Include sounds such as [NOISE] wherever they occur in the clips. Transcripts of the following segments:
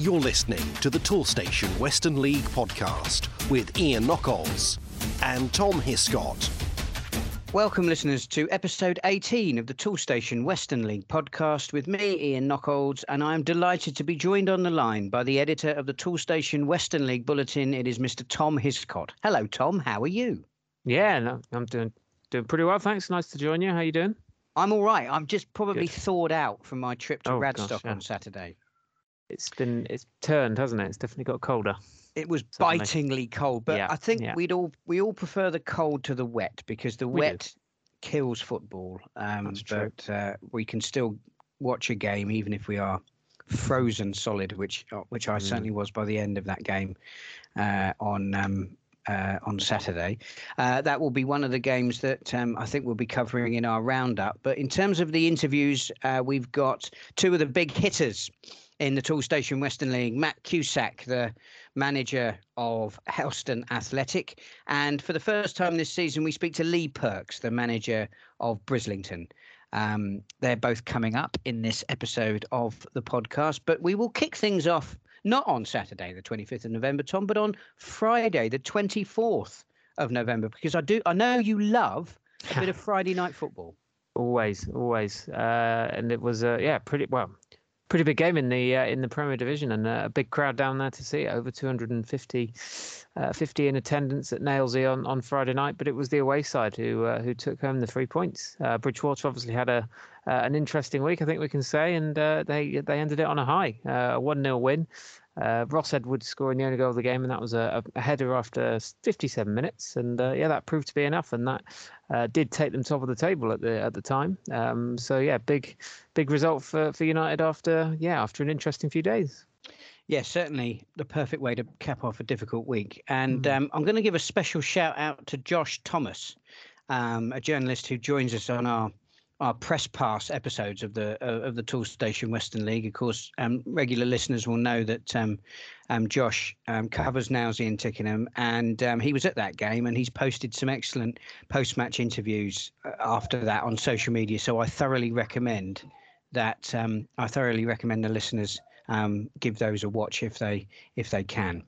You're listening to the Toolstation Western League podcast with Ian Knockolds and Tom Hiscott. Welcome, listeners, to episode 18 of the Toolstation Western League podcast with me, Ian Knockolds, and I'm delighted to be joined on the line by the editor of the Toolstation Western League Bulletin. It is Mr. Tom Hiscott. Hello, Tom. How are you? Yeah, no, I'm doing doing pretty well. Thanks. Nice to join you. How are you doing? I'm all right. I'm just probably Good. thawed out from my trip to oh, Radstock gosh, yeah. on Saturday. It's been it's turned, hasn't it? It's definitely got colder. It was Certainly. bitingly cold, but yeah, I think yeah. we'd all we all prefer the cold to the wet because the We wet kills football. Um, That's true. but uh, we can still watch a game even if we are frozen solid, which uh, which I Mm. certainly was by the end of that game uh, on. Um, uh, on Saturday, uh, that will be one of the games that um, I think we'll be covering in our roundup. But in terms of the interviews, uh, we've got two of the big hitters in the Toolstation Western League. Matt Cusack, the manager of Helston Athletic, and for the first time this season, we speak to Lee Perks, the manager of Brislington. Um, they're both coming up in this episode of the podcast, but we will kick things off not on Saturday, the 25th of November, Tom, but on Friday, the 24th of November, because I do I know you love a bit of [LAUGHS] Friday night football. Always, always, uh, and it was uh, yeah, pretty well, pretty big game in the uh, in the Premier Division, and uh, a big crowd down there to see it. Over 250, uh, 50 in attendance at Nailsea on, on Friday night. But it was the away side who uh, who took home the three points. Uh, Bridgwater obviously had a uh, an interesting week, I think we can say, and they they ended it on a high, a one 0 win. Uh, Ross Edwards scoring the only goal of the game, and that was a, a header after 57 minutes. And uh, yeah, that proved to be enough, and that uh, did take them top of the table at the at the time. Um, so yeah, big big result for, for United after yeah after an interesting few days. Yes, certainly the perfect way to cap off a difficult week. And Mm. um, I'm going to give a special shout out to Josh Thomas, um, a journalist who joins us on our our press pass episodes of the uh, of the Tool Station Western League. Of course, um, regular listeners will know that um, um, Josh um, covers Nailsea and Tickenham, and um, he was at that game, and he's posted some excellent post-match interviews uh, after that on social media. So I thoroughly recommend that. Um, I thoroughly recommend the listeners give those a watch if they if they can.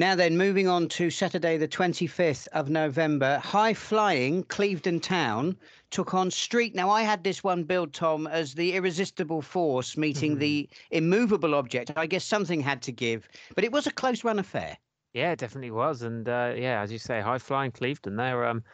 Now then, moving on to Saturday, the 25th of November, high flying Clevedon Town took on Street. Now, I had this one billed, Tom, as the irresistible force meeting the immovable object. I guess something had to give, but it was a close run affair. Yeah, it definitely was, and uh, yeah, as you say, high flying Clevedon. They're um,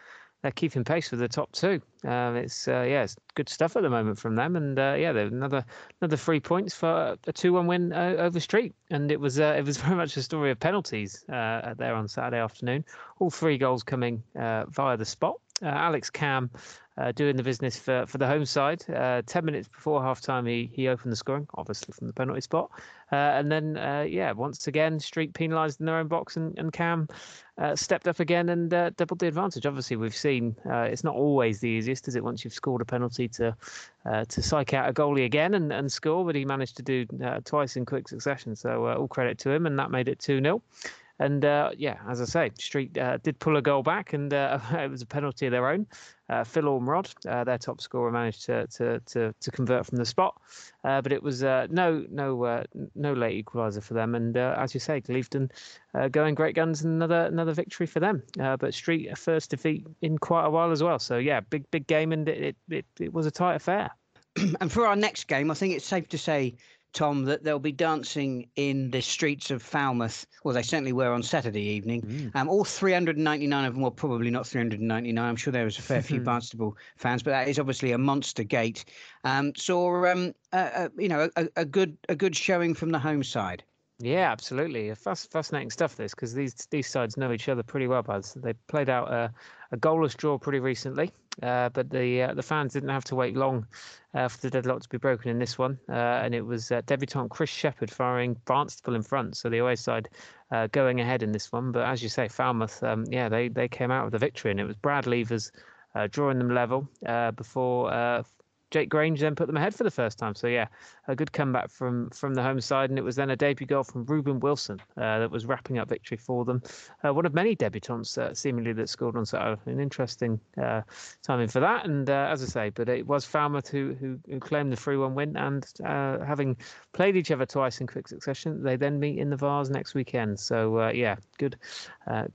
they're keeping pace with the top two. Um, it's uh, yeah, it's good stuff at the moment from them, and uh, yeah, another another three points for a two-one win uh, over Street, and it was uh, it was [LAUGHS] very much a story of penalties uh, there on Saturday afternoon. All three goals coming uh, via the spot. Uh, Alex Cam. Uh, doing the business for, for the home side. Uh, Ten minutes before half time, he, he opened the scoring, obviously from the penalty spot. Uh, and then, uh, yeah, once again, Street penalised in their own box, and, and Cam uh, stepped up again and doubled the advantage. Obviously, we've seen it's not always the easiest, is it? Once you've scored a penalty to to psych out a goalie again and, and score, but he managed to do twice in quick succession. So all credit to him, and that made it two 0 and uh, yeah, as I say, Street uh, did pull a goal back, and uh, [LAUGHS] it was a penalty of their own. Uh, Phil Ormrod, uh, their top scorer, managed to to to, to convert from the spot, uh, but it was no no no late equaliser for them. And as you say, Clevedon uh, going great guns, another another victory for them. But Street a first defeat in quite a while as well. So yeah, big big game, and it it, it, it was a tight affair. [CLEARS THROAT] and for our next game, I think it's safe to say, Tom, that they'll be dancing in the streets of Falmouth. Well, they certainly were on Saturday evening. Um, all 399 of them, well, probably not 399. I'm sure there was a fair few [LAUGHS] Barnstaple fans, but that is obviously a monster gate. Um, saw, um, uh, uh, you know, a, a good a good showing from the home side. Yeah, absolutely. Fasc- fascinating stuff. This because these these sides know each other pretty well. Buzz. They played out a, a goalless draw pretty recently, uh, but the uh, the fans didn't have to wait long uh, for the deadlock to be broken in this one, uh, and it was uh, debutant Chris Shepherd firing Barnstaple in front, so the away side uh, going ahead in this one. But as you say, Falmouth, um, yeah, they they came out with a victory, and it was Brad Levers drawing them level before. Jake Grange then put them ahead for the first time. So yeah, a good comeback from from the home side, and it was then a debut goal from Ruben Wilson uh, that was wrapping up victory for them. Uh, one of many debutants uh, seemingly that scored on Saturday. An interesting uh, timing for that, and uh, as I say, but it was Falmouth who who, who claimed the three-one win, and uh, having played each other twice in quick succession, they then meet in the Vase next weekend. So yeah, good,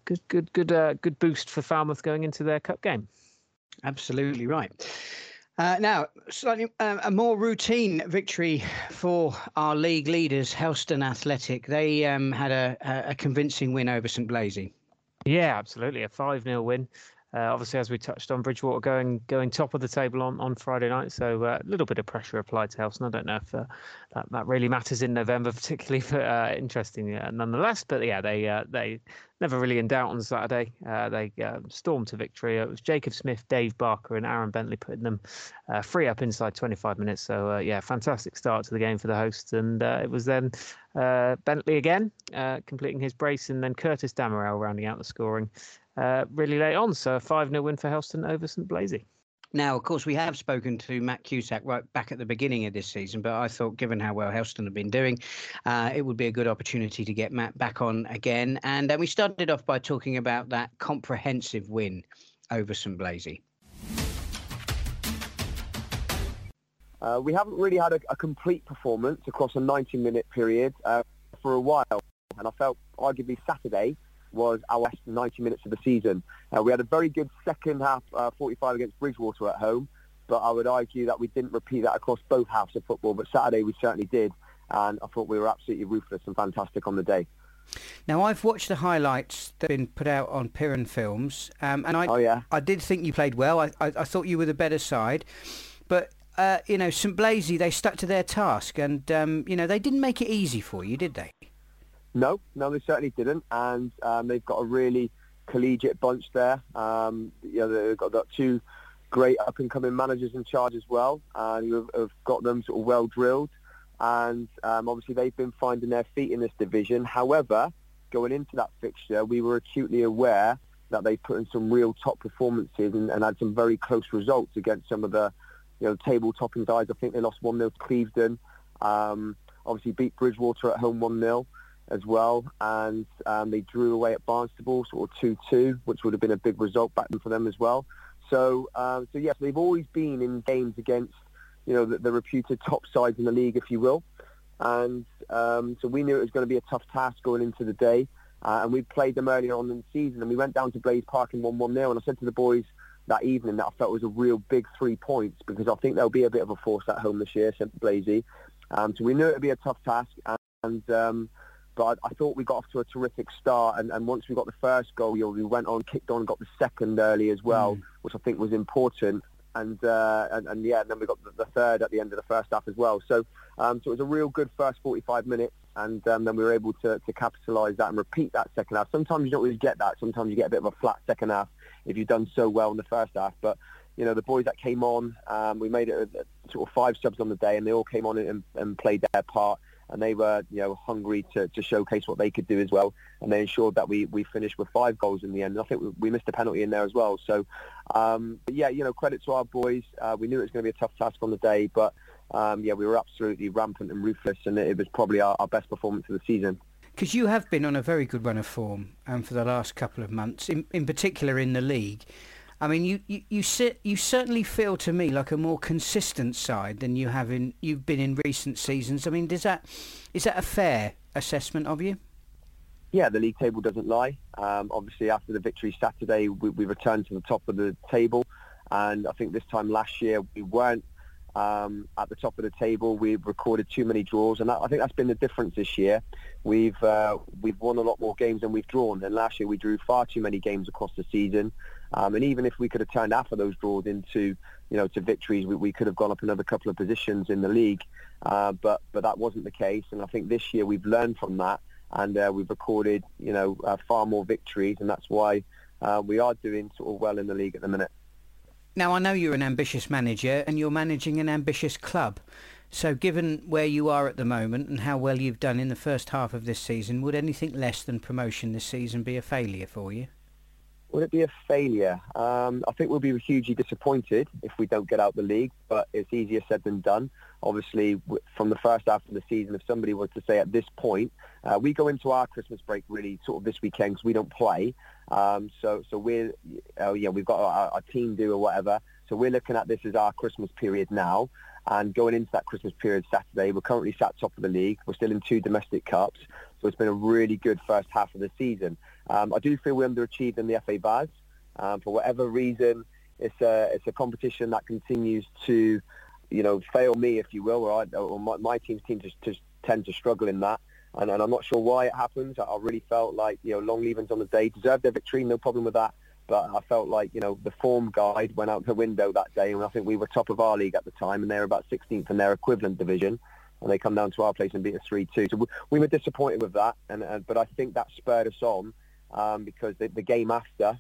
good, good, good, good boost for Falmouth going into their cup game. Absolutely right. Uh, now, slightly uh, a more routine victory for our league leaders, Helston Athletic. They um, had a, a, convincing win over St Blaise. Yeah, absolutely, a five 0 win. Uh, obviously, as we touched on, Bridgwater going going top of the table on, on Friday night, so uh, a little bit of pressure applied to Helston. I don't know if uh, that, that really matters in November, particularly, [LAUGHS] but uh, interesting uh, nonetheless. But yeah, they uh, they never really in doubt on Saturday. Uh, they um, stormed to victory. It was Jacob Smith, Dave Barker, and Aaron Bentley putting them uh, free up inside 25 minutes. So uh, yeah, fantastic start to the game for the hosts, and it was then Bentley again completing his brace, and then Curtis Damerel rounding out the scoring uh, really late on. So a 5 0 win for Helston over St Blaise. Now, of course, we have spoken to Matt Cusack right back at the beginning of this season, but I thought, given how well Helston have been doing, uh, it would be a good opportunity to get Matt back on again. And uh, we started off by talking about that comprehensive win over St Blaise. Uh, we haven't really had a, a, complete performance across a 90-minute period uh, for a while, and I felt arguably Saturday was our last 90 minutes of the season. Uh, we had a very good second half, uh, 45 against Bridgwater at home, but I would argue that we didn't repeat that across both halves of football. But Saturday we certainly did, and I thought we were absolutely ruthless and fantastic on the day. Now I've watched the highlights that have been put out on Piran Films, um, and I, oh, yeah. I did think you played well. I, I, I thought you were the better side, but uh, you know St Blaise they stuck to their task, and um, you know they didn't make it easy for you, did they? No, no, they certainly didn't, and um, they've got a really collegiate bunch there. Um, you know, they've got, got two great up-and-coming managers in charge as well, and who have, have got them sort of well drilled. And um, obviously, they've been finding their feet in this division. However, going into that fixture, we were acutely aware that they put in some real top performances and, and had some very close results against some of the, you know, table-topping sides. I think they lost 1-0 to Clevedon. Um, obviously beat Bridgwater at home 1-0 as well, and um, they drew away at Barnstaple, sort of 2-2, which would have been a big result back then for them as well. So, um, so yes, they've always been in games against, you know, the, the reputed top sides in the league, if you will. And um, so we knew it was going to be a tough task going into the day. Uh, and we played them earlier on in the season, and we went down to Blaise Park in won 1-0. And I said to the boys that evening that I felt was a real big three points because I think there'll be a bit of a force at home this year, St Blaise. Um, so we knew it would be a tough task, and, and um, but I, I, thought we got off to a terrific start, and, and once we got the first goal, you know, we went on, kicked on, got the second early as well, mm. which I think was important. And, uh, and, and yeah, and then we got the, the, third at the end of the first half as well. So um, so it was a real good first 45 minutes, and um, then we were able to, to capitalise that and repeat that second half. Sometimes you don't always get that. Sometimes you get a bit of a flat second half if you've done so well in the first half. But you know, the boys that came on, um, we made it a, a, sort of five subs on the day, and they all came on and, and played their part and they were you know hungry to, to showcase what they could do as well, and they ensured that we, we finished with five goals in the end. I think we, we missed a penalty in there as well. So um, yeah, you know credit to our boys. Uh, we knew it was going to be a tough task on the day, but um, yeah, we were absolutely rampant and ruthless, and it was probably our, our best performance of the season. Because you have been on a very good run of form, and um, for the last couple of months, in, in particular in the league. I mean, you, you, you, sit, you certainly feel to me like a more consistent side than you have in you've been in recent seasons. I mean, does that is that a fair assessment of you? Yeah, the league table doesn't lie. Um, obviously, after the victory Saturday, we, we, returned to the top of the table, and I think this time last year we weren't um, at the top of the table. We've recorded too many draws, and I think that's been the difference this year. We've uh, we've won a lot more games than we've drawn, and last year we drew far too many games across the season. Um, and even if we could have turned half of those draws into, you know, to victories, we, we could have gone up another couple of positions in the league. Uh, but but that wasn't the case, and I think this year we've learned from that, and uh, we've recorded, you know, uh, far more victories, and that's why uh, we are doing sort of well in the league at the minute. Now I know you're an ambitious manager, and you're managing an ambitious club. So, given where you are at the moment and how well you've done in the first half of this season, would anything less than promotion this season be a failure for you? Would it be a failure? Um, I think we'll be hugely disappointed if we don't get out the league, but it's easier said than done. Obviously, from the first half of the season, if somebody was to say at this point, uh, we go into our Christmas break really sort of this weekend because we don't play. Um, so, so we're, oh yeah, we've got our, our team do or whatever. So we're looking at this as our Christmas period now. And going into that Christmas period Saturday, we're currently sat top of the league. We're still in two domestic cups. So it's been a really good first half of the season. Um, I do feel we underachieved in the FA Vase. Um, for whatever reason, it's a it's a competition that continues to, you know, fail me, if you will, or, I, or my, my team's team just, just tend to struggle in that. And, and, I'm not sure why it happens. I, I really felt like you know Longlevens on the day deserved their victory, no problem with that. But I felt like you know the form guide went out the window that day, and I think we were top of our league at the time, and they were about 16th in their equivalent division and they come down to our place and beat us 3-2. So we were disappointed with that, and, and but I think that spurred us on um, because the, the, game after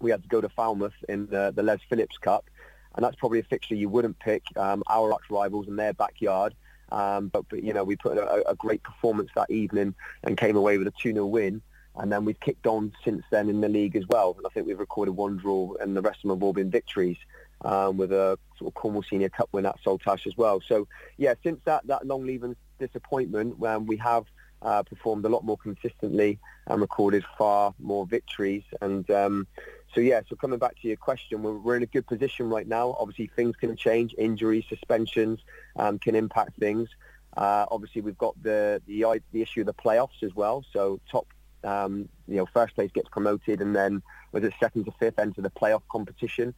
we had to go to Falmouth in the, the Les Phillips Cup, and that's probably a fixture you wouldn't pick. Um, our arch rivals in their backyard, um, but, but you know we put a, a, great performance that evening and came away with a 2-0 win. And then we've kicked on since then in the league as well. And I think we've recorded one draw, and the rest of them have all been victories. Um, with a sort of Cornwall Senior Cup win at Saltash as well. So yeah, since that that Longlevens disappointment, when we have uh, performed a lot more consistently and recorded far more victories. And um, so, yeah, so coming back to your question, we're, we're, in a good position right now. Obviously, things can change. Injuries, suspensions um, can impact things. Uh, obviously, we've got the, the the issue of the playoffs as well. So top, um, you know, first place gets promoted, and then was it second to fifth enter the playoff competition.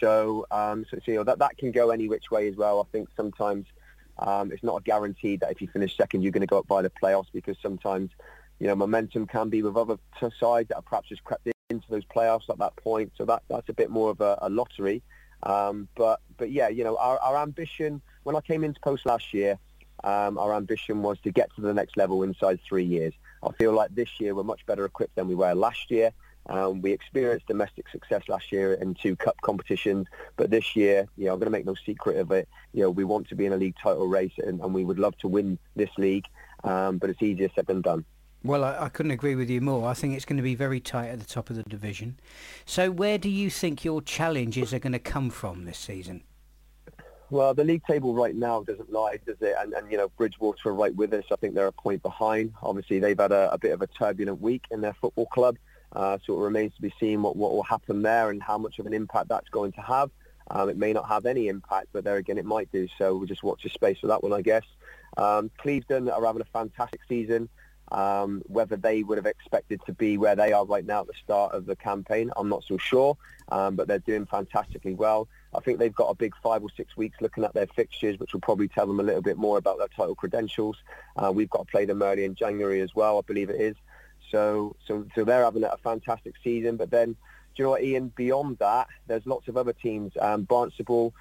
So, um, so, so you know, that that can go any which way as well. I think sometimes um, it's not a guarantee that if you finish second, you're going to go up by the playoffs because sometimes, you know, momentum can be with other sides that have perhaps just crept into those playoffs at that point. So that that's a bit more of a, a lottery. Um, but but yeah, you know, our, our ambition when I came into post last year, um, our ambition was to get to the next level inside three years. I feel like this year we're much better equipped than we were last year. Um, we experienced domestic success last year in two cup competitions, but this year, you know, I'm going to make no secret of it. You know, we want to be in a league title race, and, and we would love to win this league, um, but it's easier said than done. Well, I, I, couldn't agree with you more. I think it's going to be very tight at the top of the division. So, where do you think your challenges are going to come from this season? Well, the league table right now doesn't lie, does it? And, and you know, Bridgwater are right with us. I think they're a point behind. Obviously, they've had a, a bit of a turbulent week in their football club. Uh, so it remains to be seen what, what will happen there and how much of an impact that's going to have. Um, it may not have any impact, but there again, it might do. So we'll just watch the space for that one, I guess. Um, Clevedon are having a fantastic season. Um, whether they would have expected to be where they are right now at the start of the campaign, I'm not so sure. Um, but they're doing fantastically well. I think they've got a big five or six weeks looking at their fixtures, which will probably tell them a little bit more about their title credentials. Uh, we've got to play them early in January as well, I believe it is. So, so, so they're having a fantastic season. But then, do you know what, Ian? Beyond that, there's lots of other teams. Um, Barnstaple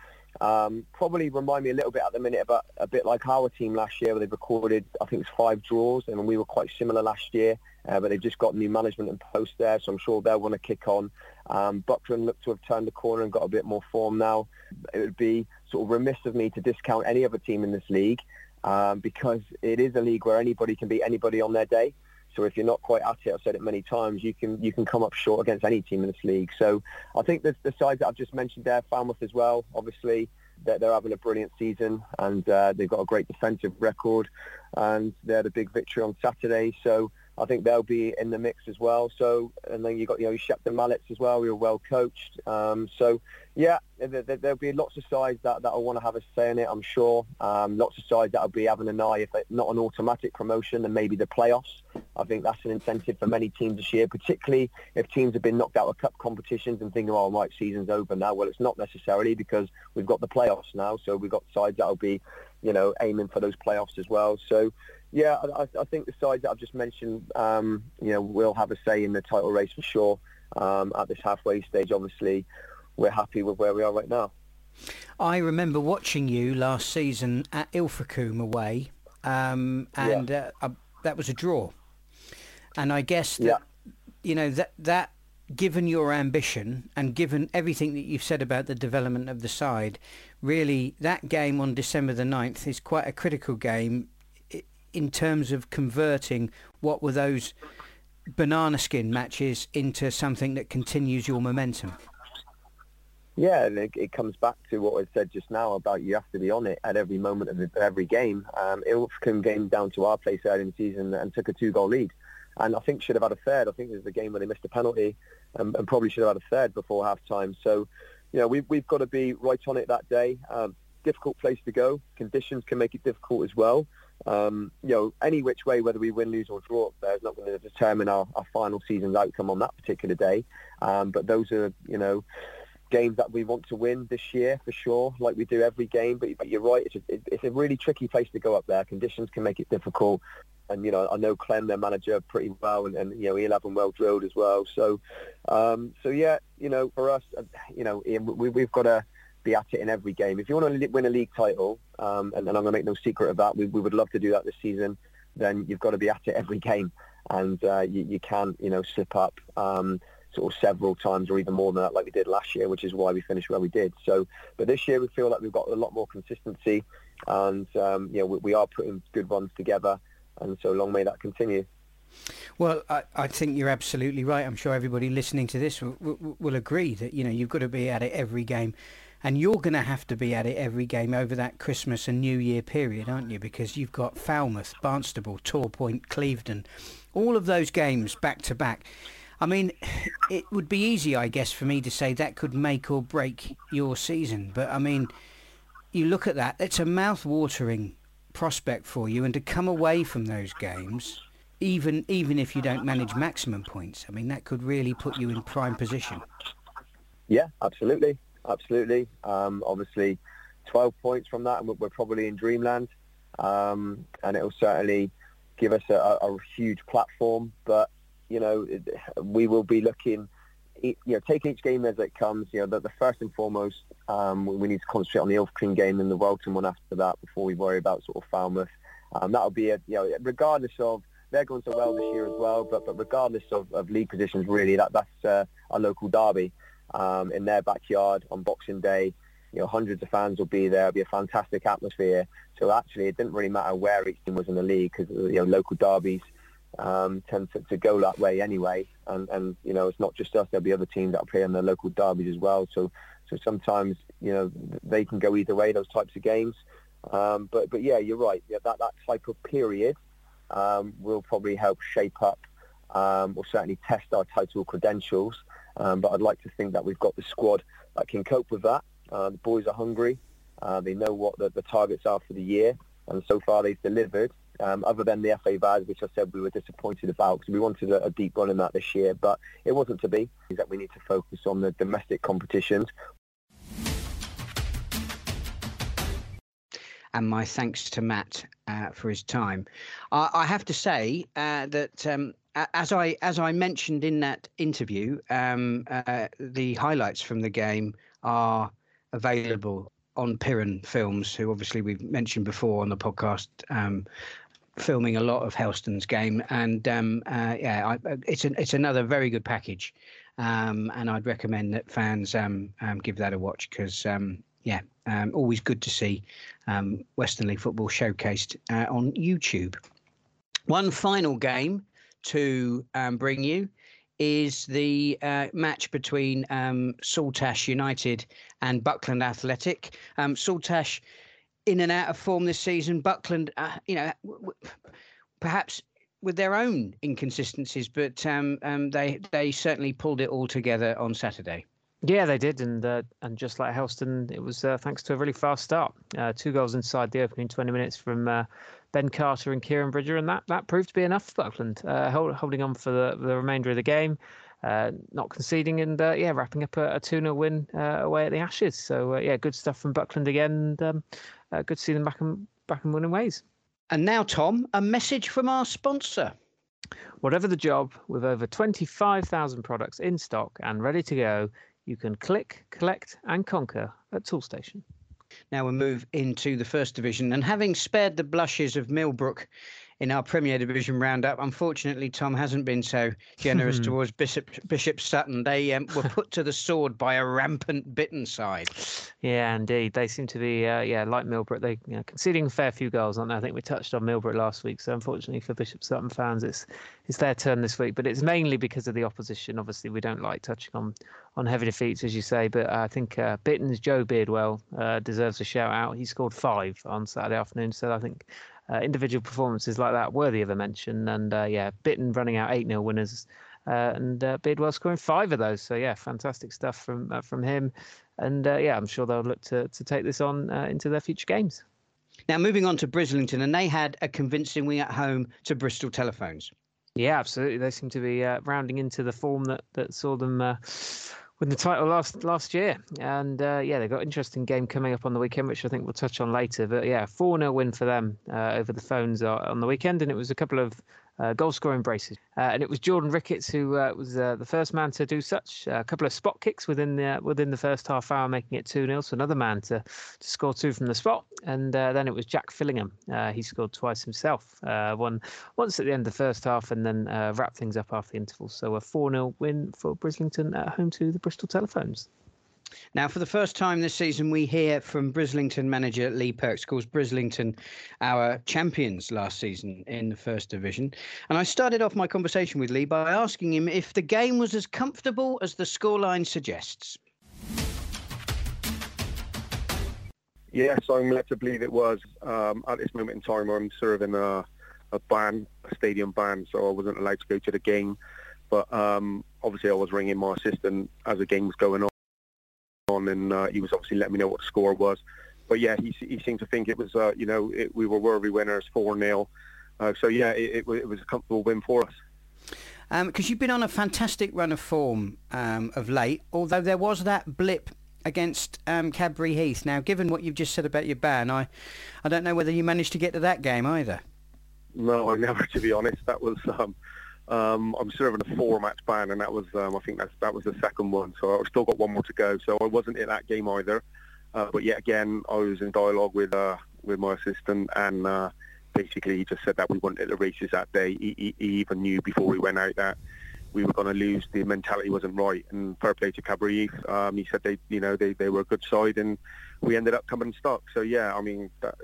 um, probably remind me a little bit at the minute about a bit like our team last year, where they recorded, I think it's five draws, and we were quite similar last year. Uh, but they've just got new management in post there, so I'm sure they'll want to kick on. Um, Buckland look to have turned the corner and got a bit more form now. It would be sort of remiss of me to discount any other team in this league um, because it is a league where anybody can beat anybody on their day. So if you're not quite at it, I've said it many times, you can you can come up short against any team in this league. So I think the, the sides that I've just mentioned there, Falmouth as well, obviously they're, they're having a brilliant season and uh, they've got a great defensive record and they had a big victory on Saturday. So I think they'll be in the mix as well. So, and then you've got you know Shepton Mallets as well. We were well coached. Um, so, yeah, there, will be lots of sides that that will want to have a say in it. I'm sure. Um, lots of sides that will be having an eye if not an automatic promotion, then maybe the playoffs. I think that's an incentive for many teams this year, particularly if teams have been knocked out of cup competitions and thinking, "Oh, my season's over now." Well, it's not necessarily because we've got the playoffs now. So we've got sides that will be, you know, aiming for those playoffs as well. So yeah, I, I, think the sides that I've just mentioned, um, you know, will have a say in the title race for sure. Um, at this halfway stage, obviously, we're happy with where we are right now. I remember watching you last season at Ilfracombe away, um, and yeah. uh, that was a draw. And I guess that, yeah. you know, that that given your ambition and given everything that you've said about the development of the side, really that game on December the 9th is quite a critical game in terms of converting what were those banana skin matches into something that continues your momentum? Yeah, and it, it, comes back to what I said just now about you have to be on it at every moment of every game. Um, Ilfracombe came down to our place early in the season and took a two-goal lead. And I think should have had a third. I think it was the game where they missed a penalty um, and probably should have had a third before half-time. So, you know, we've, we've got to be right on it that day. Um, difficult place to go. Conditions can make it difficult as well. Um, you know, any which way, whether we win, lose or draw up there is not going to determine our, our final season's outcome on that particular day. Um, but those are, you know, games that we want to win this year for sure, like we do every game. But, but you're right, it's a, it's a really tricky place to go up there. Conditions can make it difficult. And, you know, I know Clem, their manager, pretty well, and, and you know, he'll have them well drilled as well. So, um, so yeah, you know, for us, uh, you know, we, we've got to be at it in every game. If you want to win a league title, um, and, and, I'm going to make no secret of that, we, we would love to do that this season, then you've got to be at it every game. And uh, you, you can, you know, slip up. Um, sort of several times or even more than that like we did last year, which is why we finished where we did. So, but this year we feel like we've got a lot more consistency and, um, you know, we, we, are putting good runs together and so long may that continue. Well, I, I think you're absolutely right. I'm sure everybody listening to this will, will, will agree that, you know, you've got to be at it every game. And you're going to have to be at it every game over that Christmas and New Year period, aren't you? Because you've got Falmouth, Barnstaple, Torpoint, Clevedon, all of those games back to back. I mean, [SIGHS] it would be easy, I guess, for me to say that could make or break your season. But I mean, you look at that, it's a mouth-watering prospect for you. And to come away from those games, even even if you don't manage maximum points, I mean, that could really put you in prime position. Yeah, absolutely. Absolutely. Um, obviously, 12 points from that, and we're probably in dreamland. Um, and it'll certainly give us a, a huge platform. But you know, we will be looking, you know, taking each game as it comes. You know, the, the first and foremost, um, we need to concentrate on the Ilfracombe game and the Welton one after that before we worry about sort of Falmouth. Um, that'll be a, you know, regardless of they're going so well this year as well, but but regardless of, of league positions, really, that that's uh, a local derby um, in their backyard on Boxing Day. You know, hundreds of fans will be there. It'll be a fantastic atmosphere. So actually, it didn't really matter where each team was in the league because you know local derbies um, tend to, to, go that way anyway. And, and, you know, it's not just us. There'll be other teams that play in the local derbies as well. So, so sometimes, you know, they can go either way, those types of games. Um, but, but yeah, you're right. Yeah, that, that type of period um, will probably help shape up um, or certainly test our title credentials. Um, but I'd like to think that we've got the squad that can cope with that. Uh, the boys are hungry. Uh, they know what the, the targets are for the year. And so far they've delivered um, other than the FA Vase, which I said we were disappointed about because we wanted a, a, deep run in that this year, but it wasn't to be. Is that we need to focus on the domestic competitions. And my thanks to Matt uh, for his time. I, I have to say uh, that um, as I as I mentioned in that interview, um, uh, the highlights from the game are available on Piran Films, who obviously we've mentioned before on the podcast. Um, filming a lot of Helston's game, and um, uh, yeah, I, it's an, it's another very good package, um, and I'd recommend that fans um, um give that a watch because um, yeah, um, always good to see Western League football showcased uh, on YouTube. One final game to bring you is the uh, match between Saltash United and Buckland Athletic. Saltash in and out of form this season. Buckland, uh, you know, w- w- perhaps with their own inconsistencies, but um, um, they they certainly pulled it all together on Saturday. Yeah, they did, and uh, and just like Helston, it was uh, thanks to a really fast start. Uh, two goals inside the opening 20 minutes from uh, Ben Carter and Kieran Bridger, and that, that proved to be enough for Buckland, uh, hold, holding on for the, the remainder of the game. Uh, not conceding and yeah, wrapping up a, a 2 0 win away at the Ashes. So yeah, good stuff from Buckland again. And, um, uh, good to see them back and back in winning ways. And now, Tom, a message from our sponsor. Whatever the job, with over 25,000 products in stock and ready to go, you can click, collect, and conquer at Toolstation. Now we move into the first division, and having spared the blushes of Millbrook in our Premier Division roundup. Unfortunately, Tom hasn't been so generous [LAUGHS] towards Bishop Bishop Sutton. They um, were [LAUGHS] put to the sword by a rampant Bitton side. Yeah, indeed. They seem to be, uh, yeah, like Millbrook. They you know, conceding a fair few goals, aren't they? I think we touched on Millbrook last week. So unfortunately for Bishop Sutton fans, it's it's their turn this week. But it's mainly because of the opposition. Obviously, we don't like touching on on heavy defeats, as you say. But I think uh, Bitton's Joe Beardwell uh, deserves a shout out. He scored five on Saturday afternoon. So I think uh, individual performances like that worthy of a mention. And uh, yeah, Bitton running out 8 0 winners. Uh, and uh, Beardwell scoring five of those. So yeah, fantastic stuff from uh, from him. And uh, yeah, I'm sure they'll look to to take this on into their future games. Now moving on to Brislington, and they had a convincing win at home to Bristol Telephones. Yeah, absolutely. They seem to be rounding into the form that that saw them win the title last last year. And uh, yeah, they've got an interesting game coming up on the weekend, which I think we'll touch on later. But yeah, 4 0 win for them uh, over the phones on the weekend. And it was a couple of uh, goal scoring braces. Uh, and it was Jordan Ricketts who uh, was uh, the first man to do such. a couple of spot kicks within the within the first half hour, making it 2 0. So another man to, to score two from the spot. And then it was Jack Fillingham. he scored twice himself, one once at the end of the first half and then wrapped things up after the interval. So a 4 0 win for Brislington at home to the Bristol Telephones. Now, for the first time this season, we hear from Brislington manager Lee Perks. Course, Brislington, our champions last season in the first division. And I started off my conversation with Lee by asking him if the game was as comfortable as the scoreline suggests. Yes, I'm led to believe it was. Um, at this moment in time, I'm serving a, a ban, a stadium ban, so I wasn't allowed to go to the game. But um, obviously, I was ringing my assistant as the game was going on on, and uh, he was obviously letting me know what the score was. But yeah, he, he seemed to think it was, uh, you know, it, we were worthy winners, 4-0. Uh, so yeah, it, it, it, was a comfortable win for us. Because um, you've been on a fantastic run of form um, of late, although there was that blip against um, Cadbury Heath. Now, given what you've just said about your ban, I, I don't know whether you managed to get to that game either. No, I never, [LAUGHS] to be honest. That was um, um, I'm serving a four-match ban, and that was um, I think that's, that was the second one. So I've still got one more to go. So I wasn't in that game either. Uh, but yet again, I was in dialogue with uh, with my assistant, and uh, basically he just said that we weren't wanted the races that day. He, he, he even knew before we went out that we were going to lose. The mentality wasn't right. And fair play to Cadbury Heath. Um, he said they, you know, they, they were a good side, and we ended up coming stuck. So yeah, I mean, that,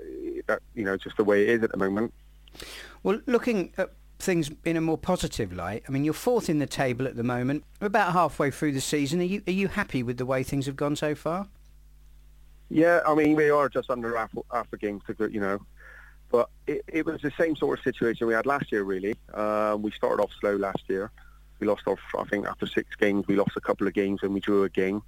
that you know, just the way it is at the moment. Well, looking at things in a more positive light. I mean, you're fourth in the table at the moment. We're about halfway through the season. Are you are you happy with the way things have gone so far? Yeah, I mean, we are just under half, half a game to you know. But it, it was the same sort of situation we had last year, really. Um, we started off slow last year. We lost off, I think, after six games, we lost a couple of games and we drew a game.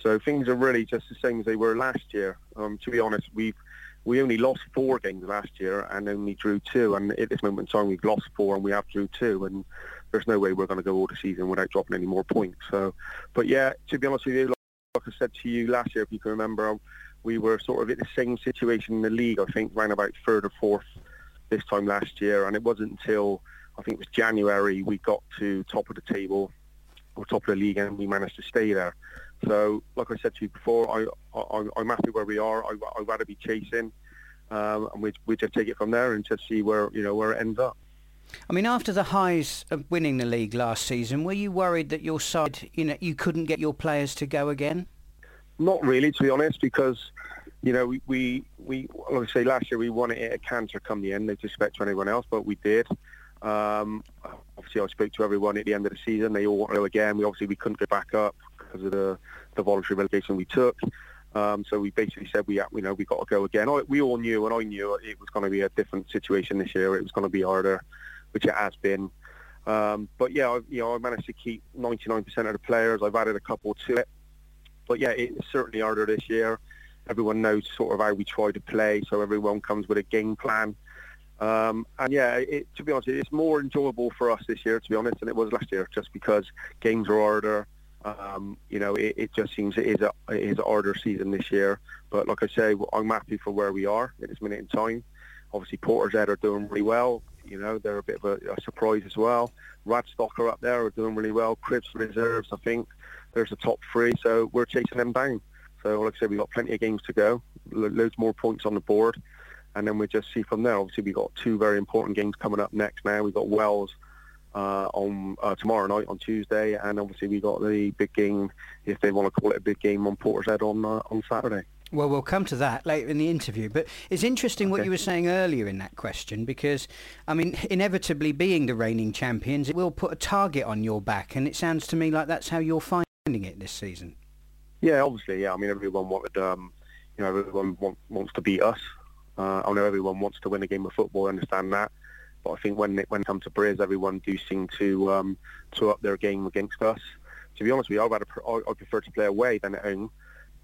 So things are really just the same as they were last year. Um, to be honest, we've we only lost four games last year and only drew two. And at this moment in time, we've lost four and we have drew two. And there's no way we're going to go all the season without dropping any more points. So, but yeah, to be honest with you, like I said to you last year, if you can remember, we were sort of in the same situation in the league. I think around about third or fourth this time last year, and it wasn't until I think it was January we got to top of the table or top of the league, and we managed to stay there. So, like I said to you before, I, I, am happy where we are. I, I'd rather be chasing, um, and we we just take it from there and just see where you know where it ends up. I mean, after the highs of winning the league last season, were you worried that your side, you know, you couldn't get your players to go again? Not really, to be honest, because you know we we, we like I say last year we won it at canter come the end. No disrespect to anyone else, but we did. Um, obviously, I spoke to everyone at the end of the season. They all want to go again. We obviously we couldn't go back up because of the, the voluntary relegation we took. Um, so we basically said we, you know, we got to go again. I, we all knew, and I knew it was going to be a different situation this year. It was going to be harder, which it has been. Um, but yeah, I, you know, I managed to keep 99% of the players. I've added a couple to it. But yeah, it's certainly harder this year. Everyone knows sort of how we try to play, so everyone comes with a game plan. Um, and yeah, it, to be honest, it's more enjoyable for us this year, to be honest, than it was last year, just because games are harder. Um, you know, it, it, just seems it is a it is a harder season this year. But like I say, I'm happy for where we are at this minute in time. Obviously, Portishead are doing really well. You know, they're a bit of a, a surprise as well. Radstock are up there, are doing really well. Cribbs reserves, I think, there's the top three. So we're chasing them down. So like I said, we've got plenty of games to go. Loads more points on the board. and then we'll just see from there. Obviously, we've got two very important games coming up next now. We've got Wells uh, on uh, tomorrow night on Tuesday, and obviously we got the big game, if they want to call it a big game, on Portishead on uh, on Saturday. Well, we'll come to that later in the interview. But it's interesting okay. what you were saying earlier in that question because, I mean, inevitably being the reigning champions, it will put a target on your back. And it sounds to me like that's how you're finding it this season. Yeah, obviously. Yeah, I mean, everyone wanted, um, you know, everyone want, wants to beat us. Uh, I know everyone wants to win a game of football. I understand that. But I think when it, when it comes to Briz, everyone do seem to um, to up their game against us. To be honest with you, I'd, rather, I prefer to play away than at home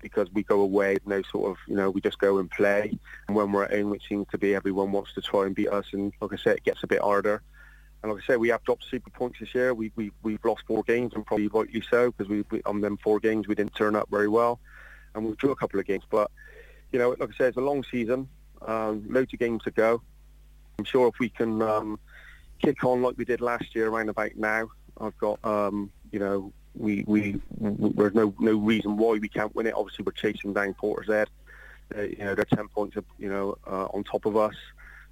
because we go away, no sort of, you know, we just go and play. And when we're at home, it seems to be everyone wants to try and beat us. And like I said, it gets a bit harder. And like I said, we have dropped super points this year. We, we, we've lost four games, and probably rightly so, because we, we, on them four games, we didn't turn up very well. And we drew a couple of games. But, you know, like I said, it's a long season, um, loads of games to go. I'm sure if we can um, kick on like we did last year around about now, I've got, um, you know, we, we, there's no, no reason why we can't win it. Obviously, we're chasing down Portishead. Uh, you know, they're 10 points, you know, uh, on top of us.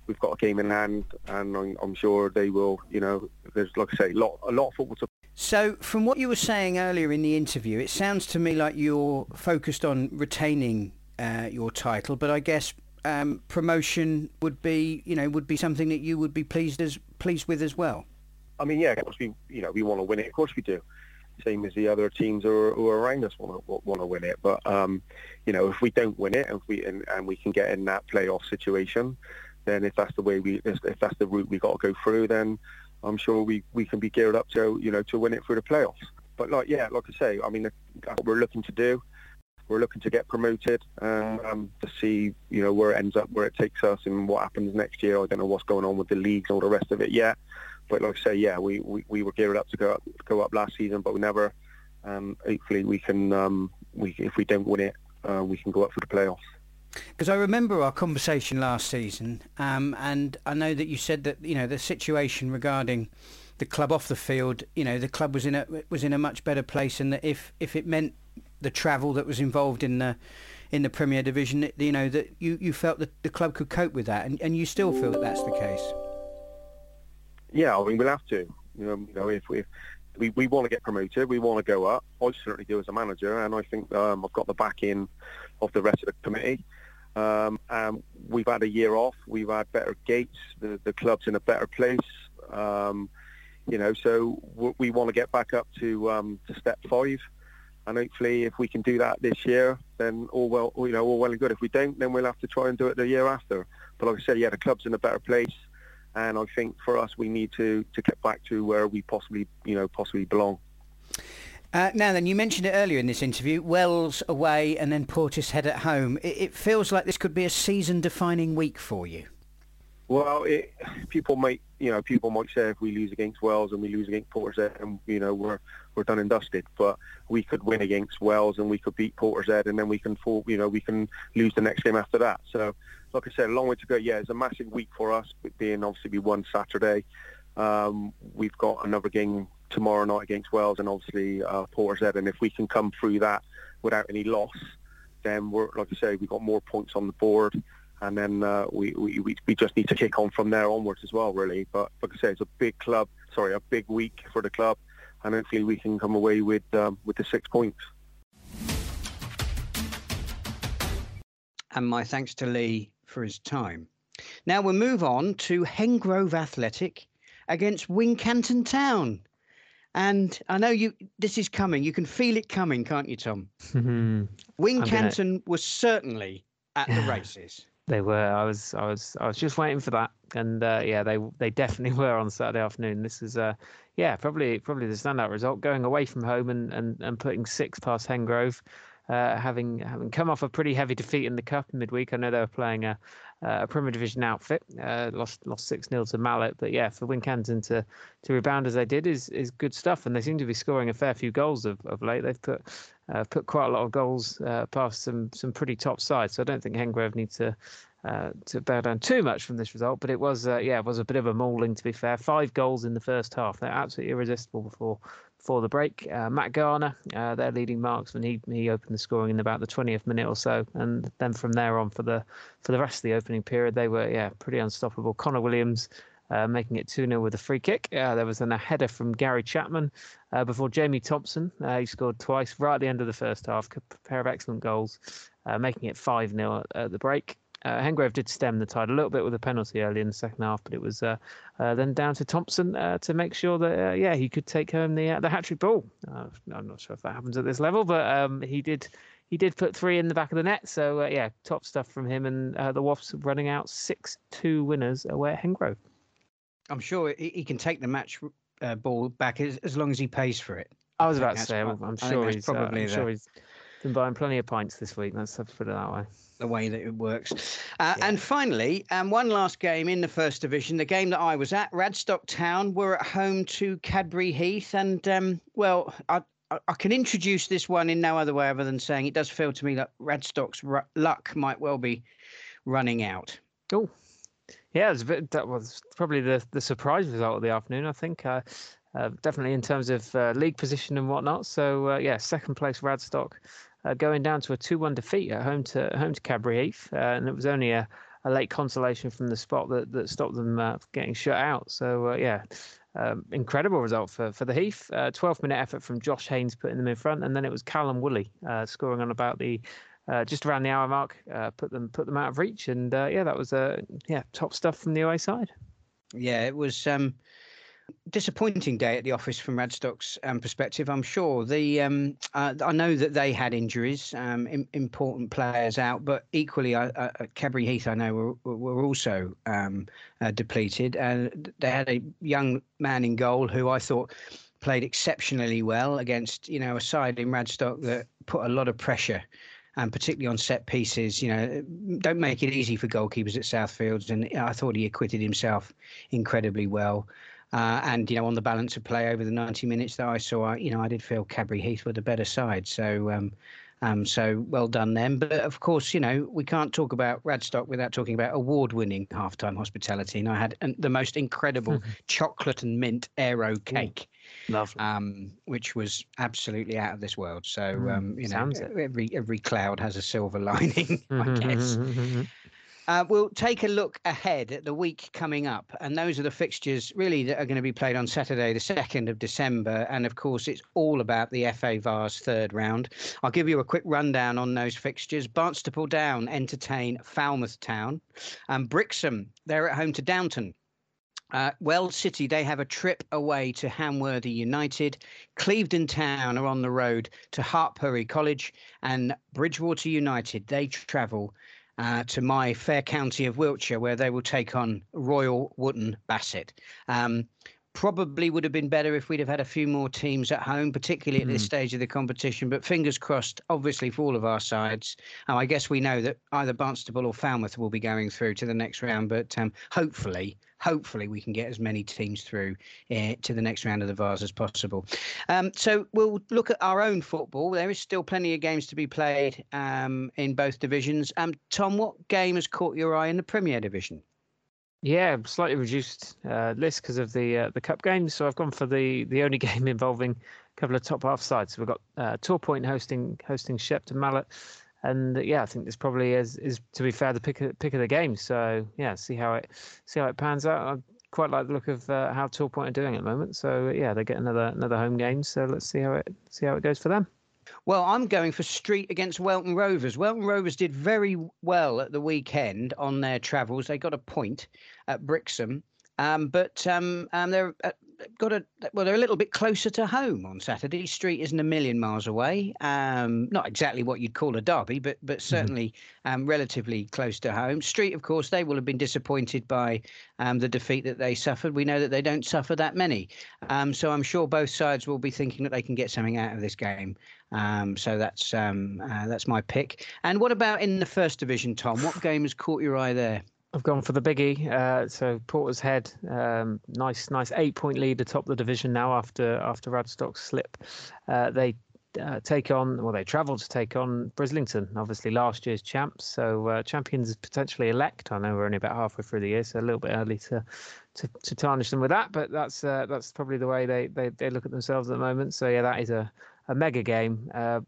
We've got a game in hand, and I'm, I'm, sure they will, you know, there's, like I say, a lot, a lot of football to so, from what you were saying earlier in the interview, it sounds to me like you're focused on retaining uh, your title, but I guess um, promotion would be, you know, would be something that you would be pleased as pleased with as well. I mean, yeah, of course we, you know, we want to win it. Of course we do. Same as the other teams who are, who are around us want to want to win it. But um, you know, if we don't win it, and we and, and we can get in that playoff situation, then if that's the way we, if that's the route we got to go through, then I'm sure we, we can be geared up to, you know, to win it through the playoffs. But like, yeah, like I say, I mean, that's what we're looking to do. We're looking to get promoted um, to see, you know, where it ends up, where it takes us, and what happens next year. I don't know what's going on with the leagues and all the rest of it yet. But like I say, yeah, we, we, we were geared up to go up, go up last season, but we never. Um, hopefully, we can. Um, we if we don't win it, uh, we can go up for the playoffs. Because I remember our conversation last season, um, and I know that you said that you know the situation regarding the club off the field, you know, the club was in a was in a much better place, and that if if it meant the travel that was involved in the in the Premier Division, you know that you, you felt that the club could cope with that, and, and you still feel that that's the case. Yeah, I mean we'll have to. You know, you know if we we, we want to get promoted, we want to go up. I certainly do as a manager, and I think um, I've got the backing of the rest of the committee. Um, and we've had a year off. We've had better gates. The, the club's in a better place. Um, you know, so we want to get back up to um, to step five and hopefully if we can do that this year, then all well, you know, all well and good. If we don't, then we'll have to try and do it the year after. But like I said, yeah, the club's in a better place, and I think for us, we need to to get back to where we possibly, you know, possibly belong. Uh, now then, you mentioned it earlier in this interview, Wells away and then Portishead at home. It, it feels like this could be a season-defining week for you. Well, it, people might, you know, people might say if we lose against Wells and we lose against Portishead, and you know, we're we're done and dusted. But we could win against Wells and we could beat Portishead, and then we can fall, you know, we can lose the next game after that. So, like I said, a long way to go. Yeah, it's a massive week for us, being obviously we won Saturday. Um, we've got another game tomorrow night against Wells and obviously uh, Portishead, and if we can come through that without any loss, then we're like I say, we've got more points on the board and then uh, we, we, we just need to kick on from there onwards as well, really. But like I say, it's a big club, sorry, a big week for the club, and hopefully we can come away with um, with the six points. And my thanks to Lee for his time. Now we'll move on to Hengrove Athletic against Wincanton Town. And I know you. This is coming. You can feel it coming, can't you, Tom? [LAUGHS] Wincanton gonna... was certainly at the races. They were. I was. I was. I was just waiting for that, and uh, yeah, they they definitely [LAUGHS] were on Saturday afternoon. This is, uh, yeah, probably probably the standout result. Going away from home and and, and putting six past Hengrove, uh, having having come off a pretty heavy defeat in the cup midweek. I know they were playing a, a Premier Division outfit, uh, lost lost six 0 to Mallet, but yeah, for Wincanton to to rebound as they did is is good stuff, and they seem to be scoring a fair few goals of, of late. They've put uh, put quite a lot of goals uh, past some some pretty top sides, so I don't think Hengrove need to. Uh, to bow down too much from this result, but it was uh, yeah, it was a bit of a mauling to be fair. Five goals in the first half. They're absolutely irresistible before for the break. Uh, Matt Garner, uh, their leading marksman, he he opened the scoring in about the 20th minute or so, and then from there on for the for the rest of the opening period, they were yeah pretty unstoppable. Connor Williams. Uh, making it 2 0 with a free kick. Uh, there was then a header from Gary Chapman uh, before Jamie Thompson. Uh, he scored twice right at the end of the first half, a pair of excellent goals, making it 5 0 at the break. Uh, Hengrove did stem the tide a little bit with a penalty early in the second half, but it was uh, uh, then down to Thompson uh, to make sure that uh, yeah he could take home the uh, the hat trick ball. I'm not sure if that happens at this level, but um, he did he did put three in the back of the net. So yeah, top stuff from him, and the Wasps running out six two winners away at Hengrove. I'm sure he, can take the match ball back as, as long as he pays for it. I was about to say, I'm sure he's probably I'm sure he's been buying plenty of pints this week. Let's put it that way the way that it works. Uh, yeah. And finally, um, one last game in the first division, the game that I was at, Radstock Town were at home to Cadbury Heath. And, um, well, I, I can introduce this one in no other way other than saying it does feel to me that Radstock's r- luck might well be running out. Oh, yeah, bit, that was probably the, the surprise result of the afternoon, I think. Uh, uh, definitely in terms of uh, league position and whatnot. So, uh, yeah, second place Radstock uh, going down to a 2-1 defeat at home to home to Cadbury Heath, uh, and it was only a, a late consolation from the spot that, that stopped them uh, getting shut out. So uh, yeah, um, incredible result for for the Heath. 12th uh, minute effort from Josh Haynes putting them in front, and then it was Callum Woolley uh, scoring on about the. just around the hour mark, put them put them out of reach, and yeah, that was uh, yeah top stuff from the away side. Yeah, it was. Um, disappointing day at the office from Radstock's um, perspective. I'm sure the um, uh, I know that they had injuries, um, in, important players out, but equally, uh, uh, Heath I know were were also um, uh, depleted, and they had a young man in goal who I thought played exceptionally well against you know a side in Radstock that put a lot of pressure and particularly on set pieces. You know, don't make it easy for goalkeepers at Southfields, and I thought he acquitted himself incredibly well. Uh, and you know, on the balance of play over the 90 minutes that I saw, you know, I did feel Cadbury Heath were the better side. So, um, um, so well done them. But of course, you know, we can't talk about Radstock without talking about award-winning halftime hospitality. And I had the most incredible [LAUGHS] chocolate and mint aero cake. Lovely. Um, which was absolutely out of this world. So, mm, um, you know, every every cloud has a silver [LAUGHS] lining, I guess. [LAUGHS] Uh, we'll take a look ahead at the week coming up, and those are the fixtures really that are going to be played on Saturday, the 2nd of December. And of course, it's all about the FA Vase third round. I'll give you a quick rundown on those fixtures. Barnstaple Town entertain Falmouth Town, and Brixham, they're at home to Downton. Uh, Wells City, they have a trip away to Hamworthy United. Clevedon Town are on the road to Hartpury College. And Bridgwater United, they travel uh, to my fair county of Wiltshire, where they will take on Royal Wootton Bassett. Um, probably would have been better if we'd have had a few more teams at home, particularly at mm. this hmm. stage of the competition. But fingers crossed, obviously, for all of our sides. Um, I guess we know that either Barnstaple or Falmouth will be going through to the next round, but um, hopefully, hopefully we can get as many teams through uh, to the next round of the Vase as possible. Um, so we'll look at our own football. There is still plenty of games to be played um, in both divisions. Um, Tom, what game has caught your eye in the Premier Division? Yeah, slightly reduced uh, list because of the uh, the cup games. So I've gone for the the only [LAUGHS] game involving a couple of top half sides. So we've got uh, Torpoint hosting hosting Shepton Mallet, and yeah, I think this probably is is to be fair the pick of, pick of the game. So yeah, see how it see how it pans out. I quite like the look of uh, how Torpoint are doing at the moment. So yeah, they get another another home game. So let's see how it see how it goes for them. Well, I'm going for Street against Welton Rovers. Welton Rovers did very well at the weekend on their travels. They got a point at Brixham, um, but um, um, they're uh, got a well, they're a little bit closer to home on Saturday. Street isn't a million miles away. Um, not exactly what you'd call a derby, but but mm-hmm. certainly mm-hmm. relatively close to home. Street, of course, they will have been disappointed by um, the defeat that they suffered. We know that they don't suffer that many, um, so I'm sure both sides will be thinking that they can get something out of this game. Um, so that's um, uh, that's my pick. And what about in the first division, Tom? What game has caught your eye there? I've gone for the biggie. Uh, so Portishead, um, nice, nice eight-point lead atop the division now after after Radstock's slip. Uh, they uh, take on, well, they travel to take on Brislington, obviously last year's champs. So uh, champions potentially elect. I know we're only about halfway through the year, so a little bit early to to, to tarnish them with that. But that's uh, that's probably the way they, they they look at themselves at the moment. So yeah, that is a a mega game. Uh,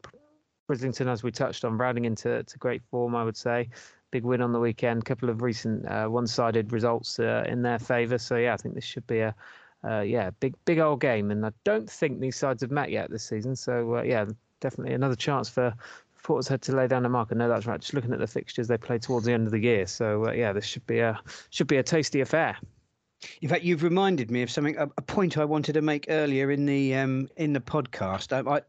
Brislington, as we touched on, rounding into to great form, I would say. Big win on the weekend. Couple of recent uh, one-sided results uh, in their favour. So yeah, I think this should be a uh, yeah, big big old game, and I don't think these sides have met yet this season. So uh, yeah, definitely another chance for Portishead to lay down a mark. No, that's right. Just looking at the fixtures they play towards the end of the year, so uh, yeah, this should be a should be a tasty affair. In fact, you've reminded me of something. A, a point I wanted to make earlier in the um, in the podcast. I, I,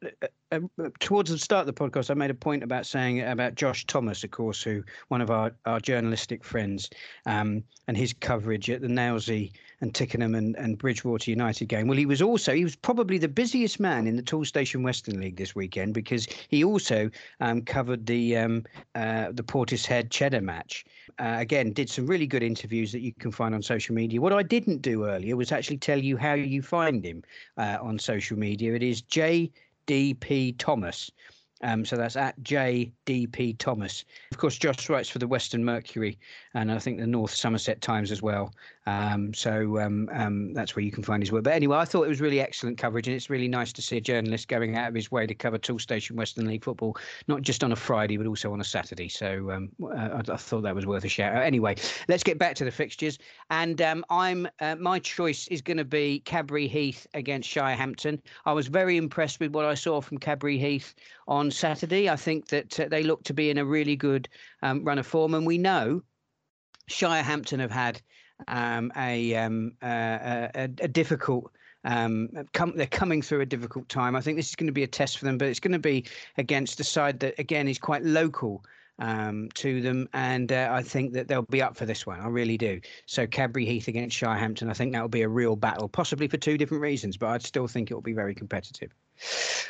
uh, uh, towards the start of the podcast, I made a point about saying about Josh Thomas, of course, who one of our, our journalistic friends, um, and his coverage at the Nailsea and Tickenham and, and Bridgwater United game. Well, he was also he was probably the busiest man in the Toolstation Western League this weekend because he also um, covered the um, uh, the Portishead Cheddar match. Uh, again, did some really good interviews that you can find on social media. What I didn't do earlier was actually tell you how you find him uh, on social media. It is JDP Thomas. Um, so that's at JDP Thomas. Of course, Josh writes for the Weston Mercury and I think the North Somerset Times as well. Um, so um, um, that's where you can find his work. But anyway, I thought it was really excellent coverage, and it's really nice to see a journalist going out of his way to cover Toolstation Western League football, not just on a Friday, but also on a Saturday. So um, I, I, thought that was worth a shout out. Anyway, let's get back to the fixtures. And um, I'm uh, my choice is going to be Cadbury Heath against Shirehampton. I was very impressed with what I saw from Cadbury Heath on Saturday. I think that uh, they look to be in a really good um, run of form, and we know Shirehampton have had um, a, um, uh, a, a difficult. Um, come, they're coming through a difficult time. I think this is going to be a test for them, but it's going to be against a side that again is quite local um, to them, and uh, I think that they'll be up for this one. I really do. So Cadbury Heath against Shirehampton, I think that will be a real battle, possibly for two different reasons, but I'd still think it will be very competitive.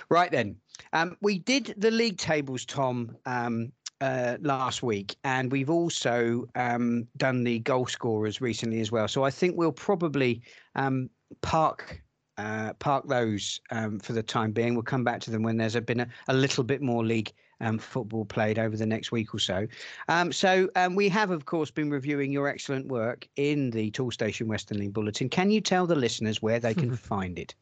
Right then, um, we did the league tables, Tom, um, uh, last week, and we've also um, done the goal scorers recently as well. So I think we'll probably um, park uh, park those um, for the time being. We'll come back to them when there's a, been a, a little bit more league um, football played over the next week or so. Um, so um, we have, of course, been reviewing your excellent work in the Toolstation Western League Bulletin. Can you tell the listeners where they can [LAUGHS] find it?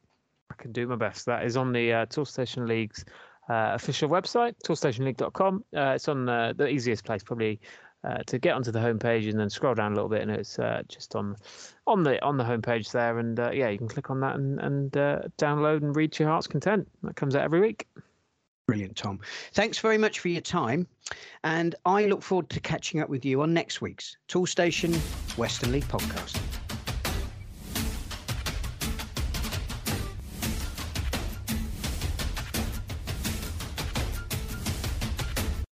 I can do my best. That is on the uh, Toolstation League's uh, official website, toolstationleague.com. Uh, it's on the, the easiest place probably uh, to get onto the homepage and then scroll down a little bit, and it's uh, just on on the on the homepage there. And uh, yeah, you can click on that and, and uh, download and read to your heart's content. That comes out every week. Brilliant, Tom. Thanks very much for your time, and I look forward to catching up with you on next week's Toolstation Western League podcast.